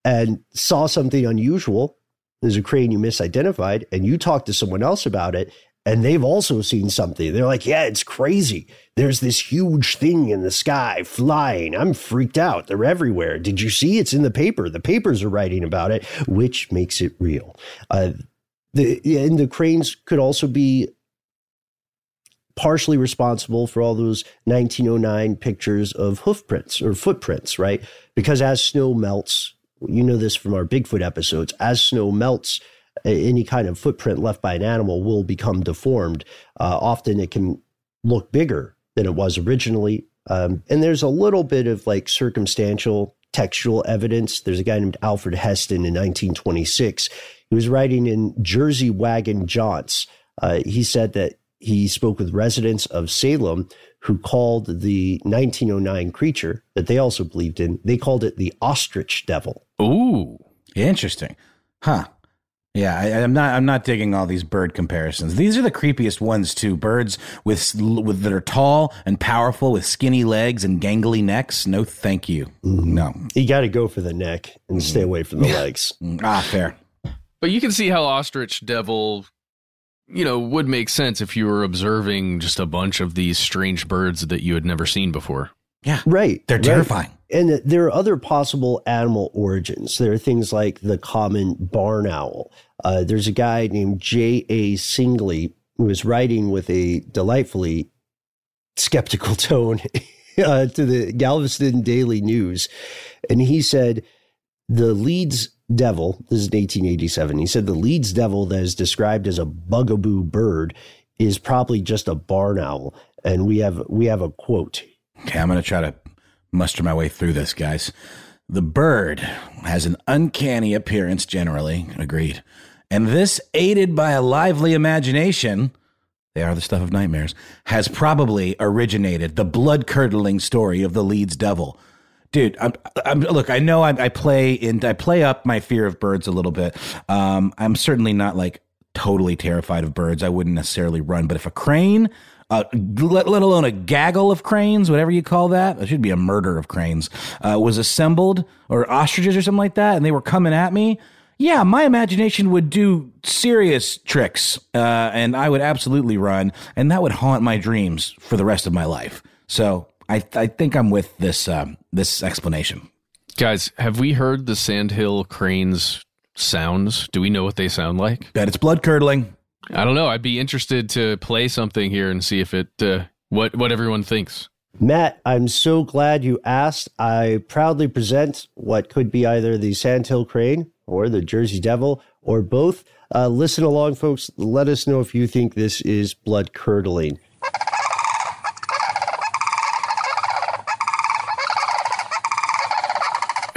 and saw something unusual. There's a crane you misidentified, and you talked to someone else about it, and they've also seen something. They're like, yeah, it's crazy. There's this huge thing in the sky flying. I'm freaked out. They're everywhere. Did you see? It's in the paper. The papers are writing about it, which makes it real. Uh, the and the cranes could also be partially responsible for all those 1909 pictures of hoofprints or footprints, right? Because as snow melts, you know this from our Bigfoot episodes, as snow melts, any kind of footprint left by an animal will become deformed. Uh, often it can look bigger than it was originally. Um, and there's a little bit of like circumstantial textual evidence. There's a guy named Alfred Heston in 1926. He was writing in Jersey Wagon Jaunts. Uh, he said that he spoke with residents of Salem who called the 1909 creature that they also believed in, they called it the ostrich devil. Ooh, interesting. Huh. Yeah, I, am not. I'm not digging all these bird comparisons. These are the creepiest ones too. Birds with with that are tall and powerful, with skinny legs and gangly necks. No, thank you. Mm-hmm. No, you got to go for the neck and mm-hmm. stay away from the legs. Mm-hmm. ah, fair. But you can see how ostrich devil, you know, would make sense if you were observing just a bunch of these strange birds that you had never seen before. Yeah, right. They're terrifying. Right and there are other possible animal origins. There are things like the common barn owl. Uh, there's a guy named J.A. Singley who is writing with a delightfully skeptical tone uh, to the Galveston Daily News. And he said, the Leeds devil, this is 1887, he said the Leeds devil that is described as a bugaboo bird is probably just a barn owl. And we have we have a quote. Okay, I'm going to try to muster my way through this, guys. The bird has an uncanny appearance generally, agreed. And this, aided by a lively imagination, they are the stuff of nightmares, has probably originated the blood curdling story of the Leeds Devil. Dude, I'm, I'm, look. I know I, I, play in. I play up my fear of birds a little bit. Um, I'm certainly not like totally terrified of birds. I wouldn't necessarily run, but if a crane uh, let, let, alone a gaggle of cranes, whatever you call that. It should be a murder of cranes. Uh, was assembled or ostriches or something like that, and they were coming at me. Yeah, my imagination would do serious tricks, uh, and I would absolutely run, and that would haunt my dreams for the rest of my life. So I, I think I'm with this um, this explanation. Guys, have we heard the Sandhill cranes sounds? Do we know what they sound like? Bet it's blood curdling. I don't know. I'd be interested to play something here and see if it uh, what what everyone thinks. Matt, I'm so glad you asked. I proudly present what could be either the Sandhill Crane or the Jersey Devil or both. Uh, listen along, folks. Let us know if you think this is blood curdling.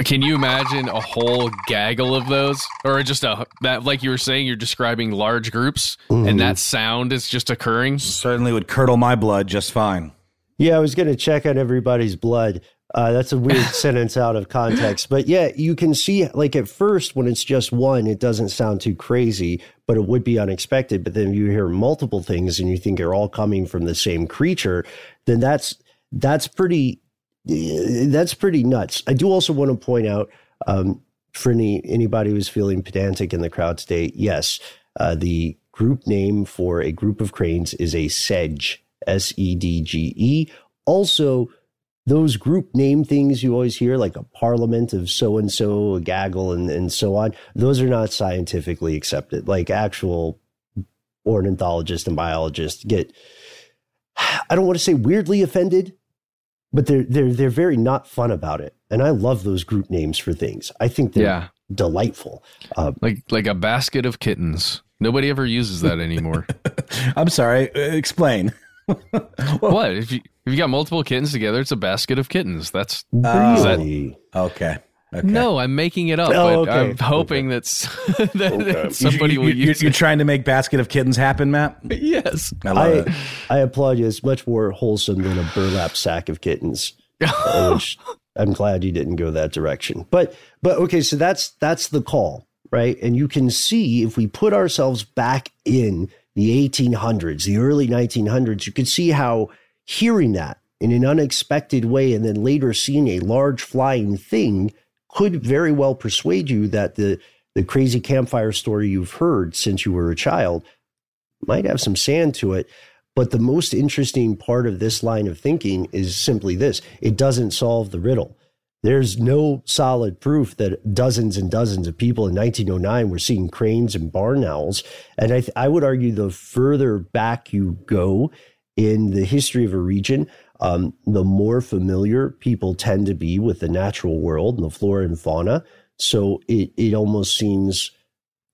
Can you imagine a whole gaggle of those, or just a that like you were saying, you're describing large groups, mm-hmm. and that sound is just occurring? Certainly would curdle my blood just fine. Yeah, I was going to check on everybody's blood. Uh, that's a weird sentence out of context, but yeah, you can see like at first when it's just one, it doesn't sound too crazy, but it would be unexpected. But then you hear multiple things and you think they're all coming from the same creature, then that's that's pretty that's pretty nuts. I do also want to point out um, for any anybody who's feeling pedantic in the crowd today, yes, uh, the group name for a group of cranes is a sedge, S E D G E. Also, those group name things you always hear, like a parliament of so and so, a gaggle, and, and so on, those are not scientifically accepted. Like actual ornithologists and biologists get, I don't want to say weirdly offended, but they're they're they're very not fun about it. And I love those group names for things. I think they're yeah. delightful. Uh, like like a basket of kittens. Nobody ever uses that anymore. I'm sorry. Uh, explain. what if you if you got multiple kittens together? It's a basket of kittens. That's really that, okay. Okay. No, I'm making it up, oh, but okay. I'm hoping okay. that's, that, okay. that somebody you, you, will use. You're, trying to make basket of kittens happen, Matt. yes, I love I, it. I applaud you. It's much more wholesome than a burlap sack of kittens. uh, which I'm glad you didn't go that direction. But but okay, so that's that's the call, right? And you can see if we put ourselves back in the 1800s, the early 1900s, you could see how hearing that in an unexpected way, and then later seeing a large flying thing could very well persuade you that the the crazy campfire story you've heard since you were a child might have some sand to it. But the most interesting part of this line of thinking is simply this it doesn't solve the riddle. There's no solid proof that dozens and dozens of people in 1909 were seeing cranes and barn owls. And I, th- I would argue the further back you go in the history of a region, um, the more familiar people tend to be with the natural world and the flora and fauna. So it, it almost seems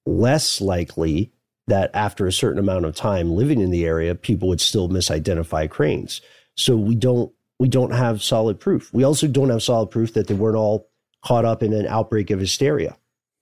less likely that after a certain amount of time living in the area, people would still misidentify cranes. So we don't we don't have solid proof. We also don't have solid proof that they weren't all caught up in an outbreak of hysteria.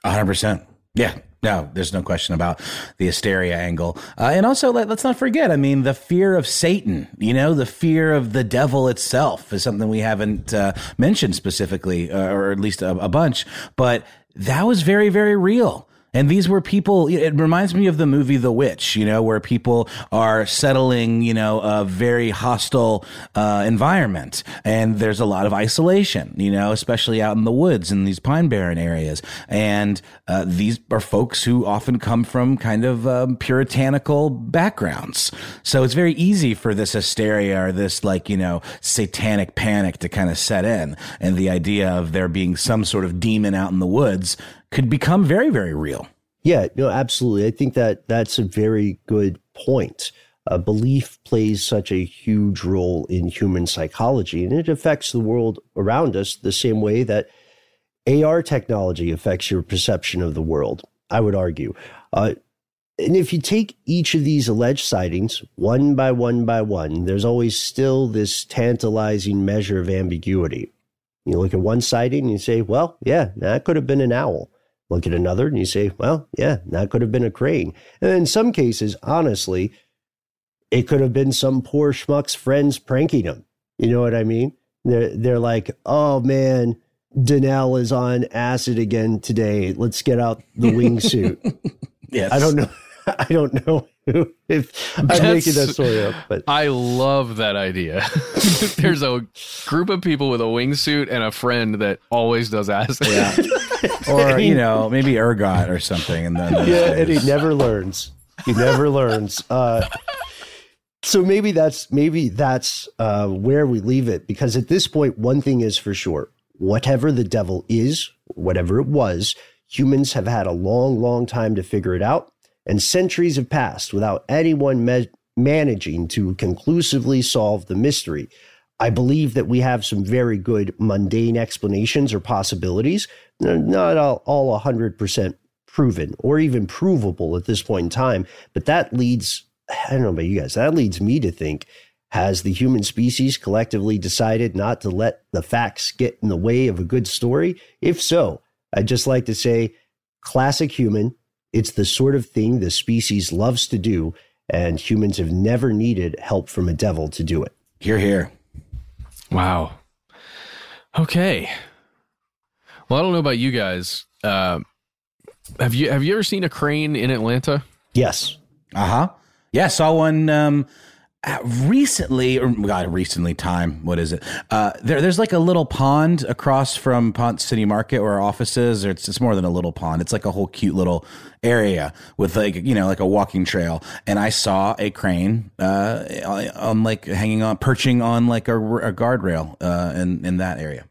100%. Yeah, no, there's no question about the hysteria angle. Uh, and also, let, us not forget, I mean, the fear of Satan, you know, the fear of the devil itself is something we haven't uh, mentioned specifically, uh, or at least a, a bunch, but that was very, very real. And these were people, it reminds me of the movie The Witch, you know, where people are settling, you know, a very hostile uh, environment. And there's a lot of isolation, you know, especially out in the woods in these pine barren areas. And uh, these are folks who often come from kind of um, puritanical backgrounds. So it's very easy for this hysteria or this, like, you know, satanic panic to kind of set in. And the idea of there being some sort of demon out in the woods could become very, very real. Yeah, no, absolutely. I think that that's a very good point. Uh, belief plays such a huge role in human psychology, and it affects the world around us the same way that AR technology affects your perception of the world, I would argue. Uh, and if you take each of these alleged sightings one by one by one, there's always still this tantalizing measure of ambiguity. You look at one sighting and you say, well, yeah, that could have been an owl. Look at another and you say, well, yeah, that could have been a crane. And in some cases, honestly, it could have been some poor schmuck's friends pranking him. You know what I mean? They're, they're like, oh man, Danelle is on acid again today. Let's get out the wingsuit. yes. I don't know. I don't know if I'm That's, making that story up, but I love that idea. There's a group of people with a wingsuit and a friend that always does acid. Yeah. or you know maybe ergot or something, and then yeah, and he never learns. He never learns. Uh, so maybe that's maybe that's uh, where we leave it because at this point, one thing is for sure: whatever the devil is, whatever it was, Humans have had a long, long time to figure it out, and centuries have passed without anyone me- managing to conclusively solve the mystery. I believe that we have some very good mundane explanations or possibilities, not all, all 100% proven or even provable at this point in time. But that leads, I don't know about you guys, that leads me to think has the human species collectively decided not to let the facts get in the way of a good story? If so, I'd just like to say classic human. It's the sort of thing the species loves to do, and humans have never needed help from a devil to do it. Here, here. Wow. Okay. Well, I don't know about you guys. Uh, have you have you ever seen a crane in Atlanta? Yes. Uh huh. Yeah, saw one um, recently, or God, recently time. What is it? Uh, there, there's like a little pond across from Ponce City Market where our offices. Or it's, it's more than a little pond. It's like a whole cute little area with like you know like a walking trail. And I saw a crane uh, on like hanging on, perching on like a, a guardrail uh, in in that area.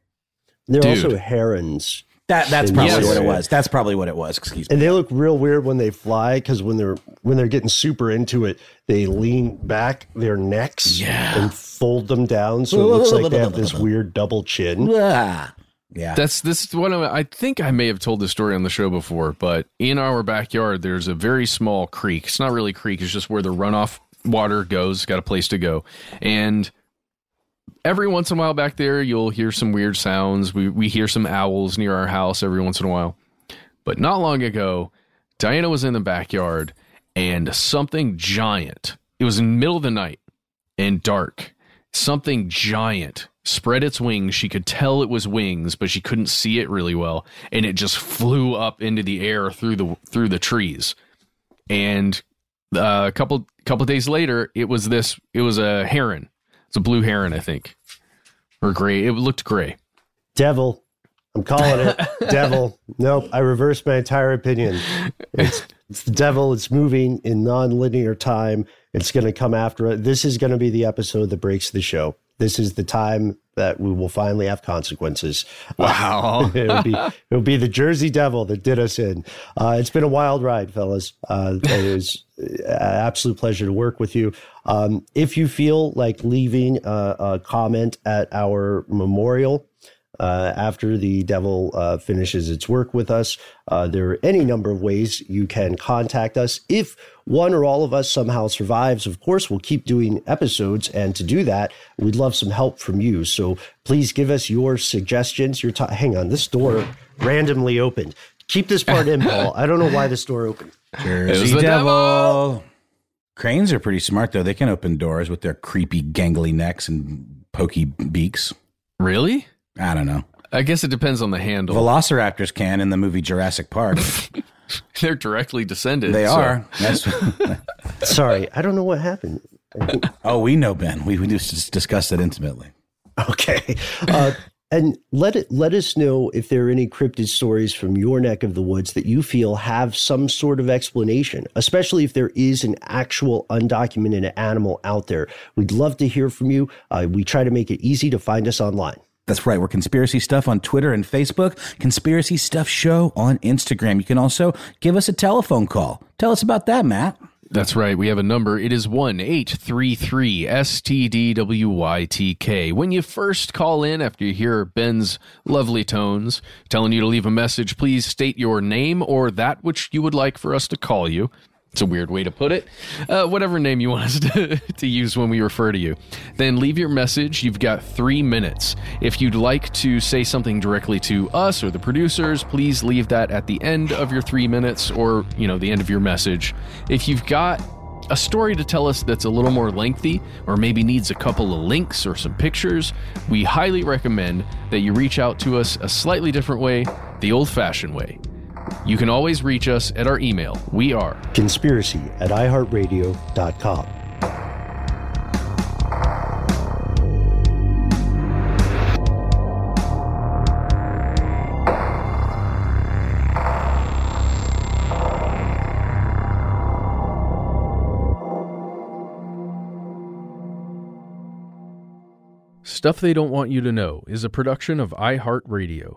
There are Dude. also herons that that's probably yes. what it was. That's probably what it was. Excuse me. And they look real weird when they fly because when they're when they're getting super into it, they lean back their necks yeah. and fold them down, so it looks like they have this weird double chin. Yeah. That's this is one of I think I may have told this story on the show before, but in our backyard there's a very small creek. It's not really a creek, it's just where the runoff water goes, it's got a place to go. And every once in a while back there, you'll hear some weird sounds. We we hear some owls near our house every once in a while. But not long ago, Diana was in the backyard and something giant. It was in the middle of the night and dark. Something giant spread its wings. She could tell it was wings, but she couldn't see it really well, and it just flew up into the air through the through the trees. And uh, a couple couple days later, it was this. It was a heron it's a blue heron, I think, or gray. It looked gray. Devil. I'm calling it devil. Nope, I reversed my entire opinion. It's it's the devil. It's moving in non-linear time. It's going to come after it. This is going to be the episode that breaks the show. This is the time that we will finally have consequences. Wow! Uh, it'll be it'll be the Jersey Devil that did us in. Uh, it's been a wild ride, fellas. Uh, it was an absolute pleasure to work with you. Um, if you feel like leaving a, a comment at our memorial uh, after the devil uh, finishes its work with us. Uh, there are any number of ways you can contact us. If one or all of us somehow survives, of course, we'll keep doing episodes. And to do that, we'd love some help from you. So please give us your suggestions. Your t- hang on, this door randomly opened. Keep this part in, Paul. I don't know why this door opened. Jersey the devil. devil. Cranes are pretty smart, though. They can open doors with their creepy, gangly necks and pokey beaks. Really? I don't know. I guess it depends on the handle. Velociraptors can in the movie Jurassic Park. They're directly descended. They so. are. Sorry, I don't know what happened. oh, we know Ben. We we just discussed it intimately. Okay. Uh, and let it let us know if there are any cryptid stories from your neck of the woods that you feel have some sort of explanation, especially if there is an actual undocumented animal out there. We'd love to hear from you. Uh, we try to make it easy to find us online. That's right. We're Conspiracy Stuff on Twitter and Facebook, Conspiracy Stuff Show on Instagram. You can also give us a telephone call. Tell us about that, Matt. That's right. We have a number. It is 1 833 STDWYTK. When you first call in after you hear Ben's lovely tones telling you to leave a message, please state your name or that which you would like for us to call you. It's a weird way to put it. Uh, whatever name you want us to, to use when we refer to you. Then leave your message. You've got three minutes. If you'd like to say something directly to us or the producers, please leave that at the end of your three minutes or, you know, the end of your message. If you've got a story to tell us that's a little more lengthy or maybe needs a couple of links or some pictures, we highly recommend that you reach out to us a slightly different way, the old fashioned way. You can always reach us at our email. We are conspiracy at iheartradio.com. Stuff They Don't Want You to Know is a production of iHeartRadio.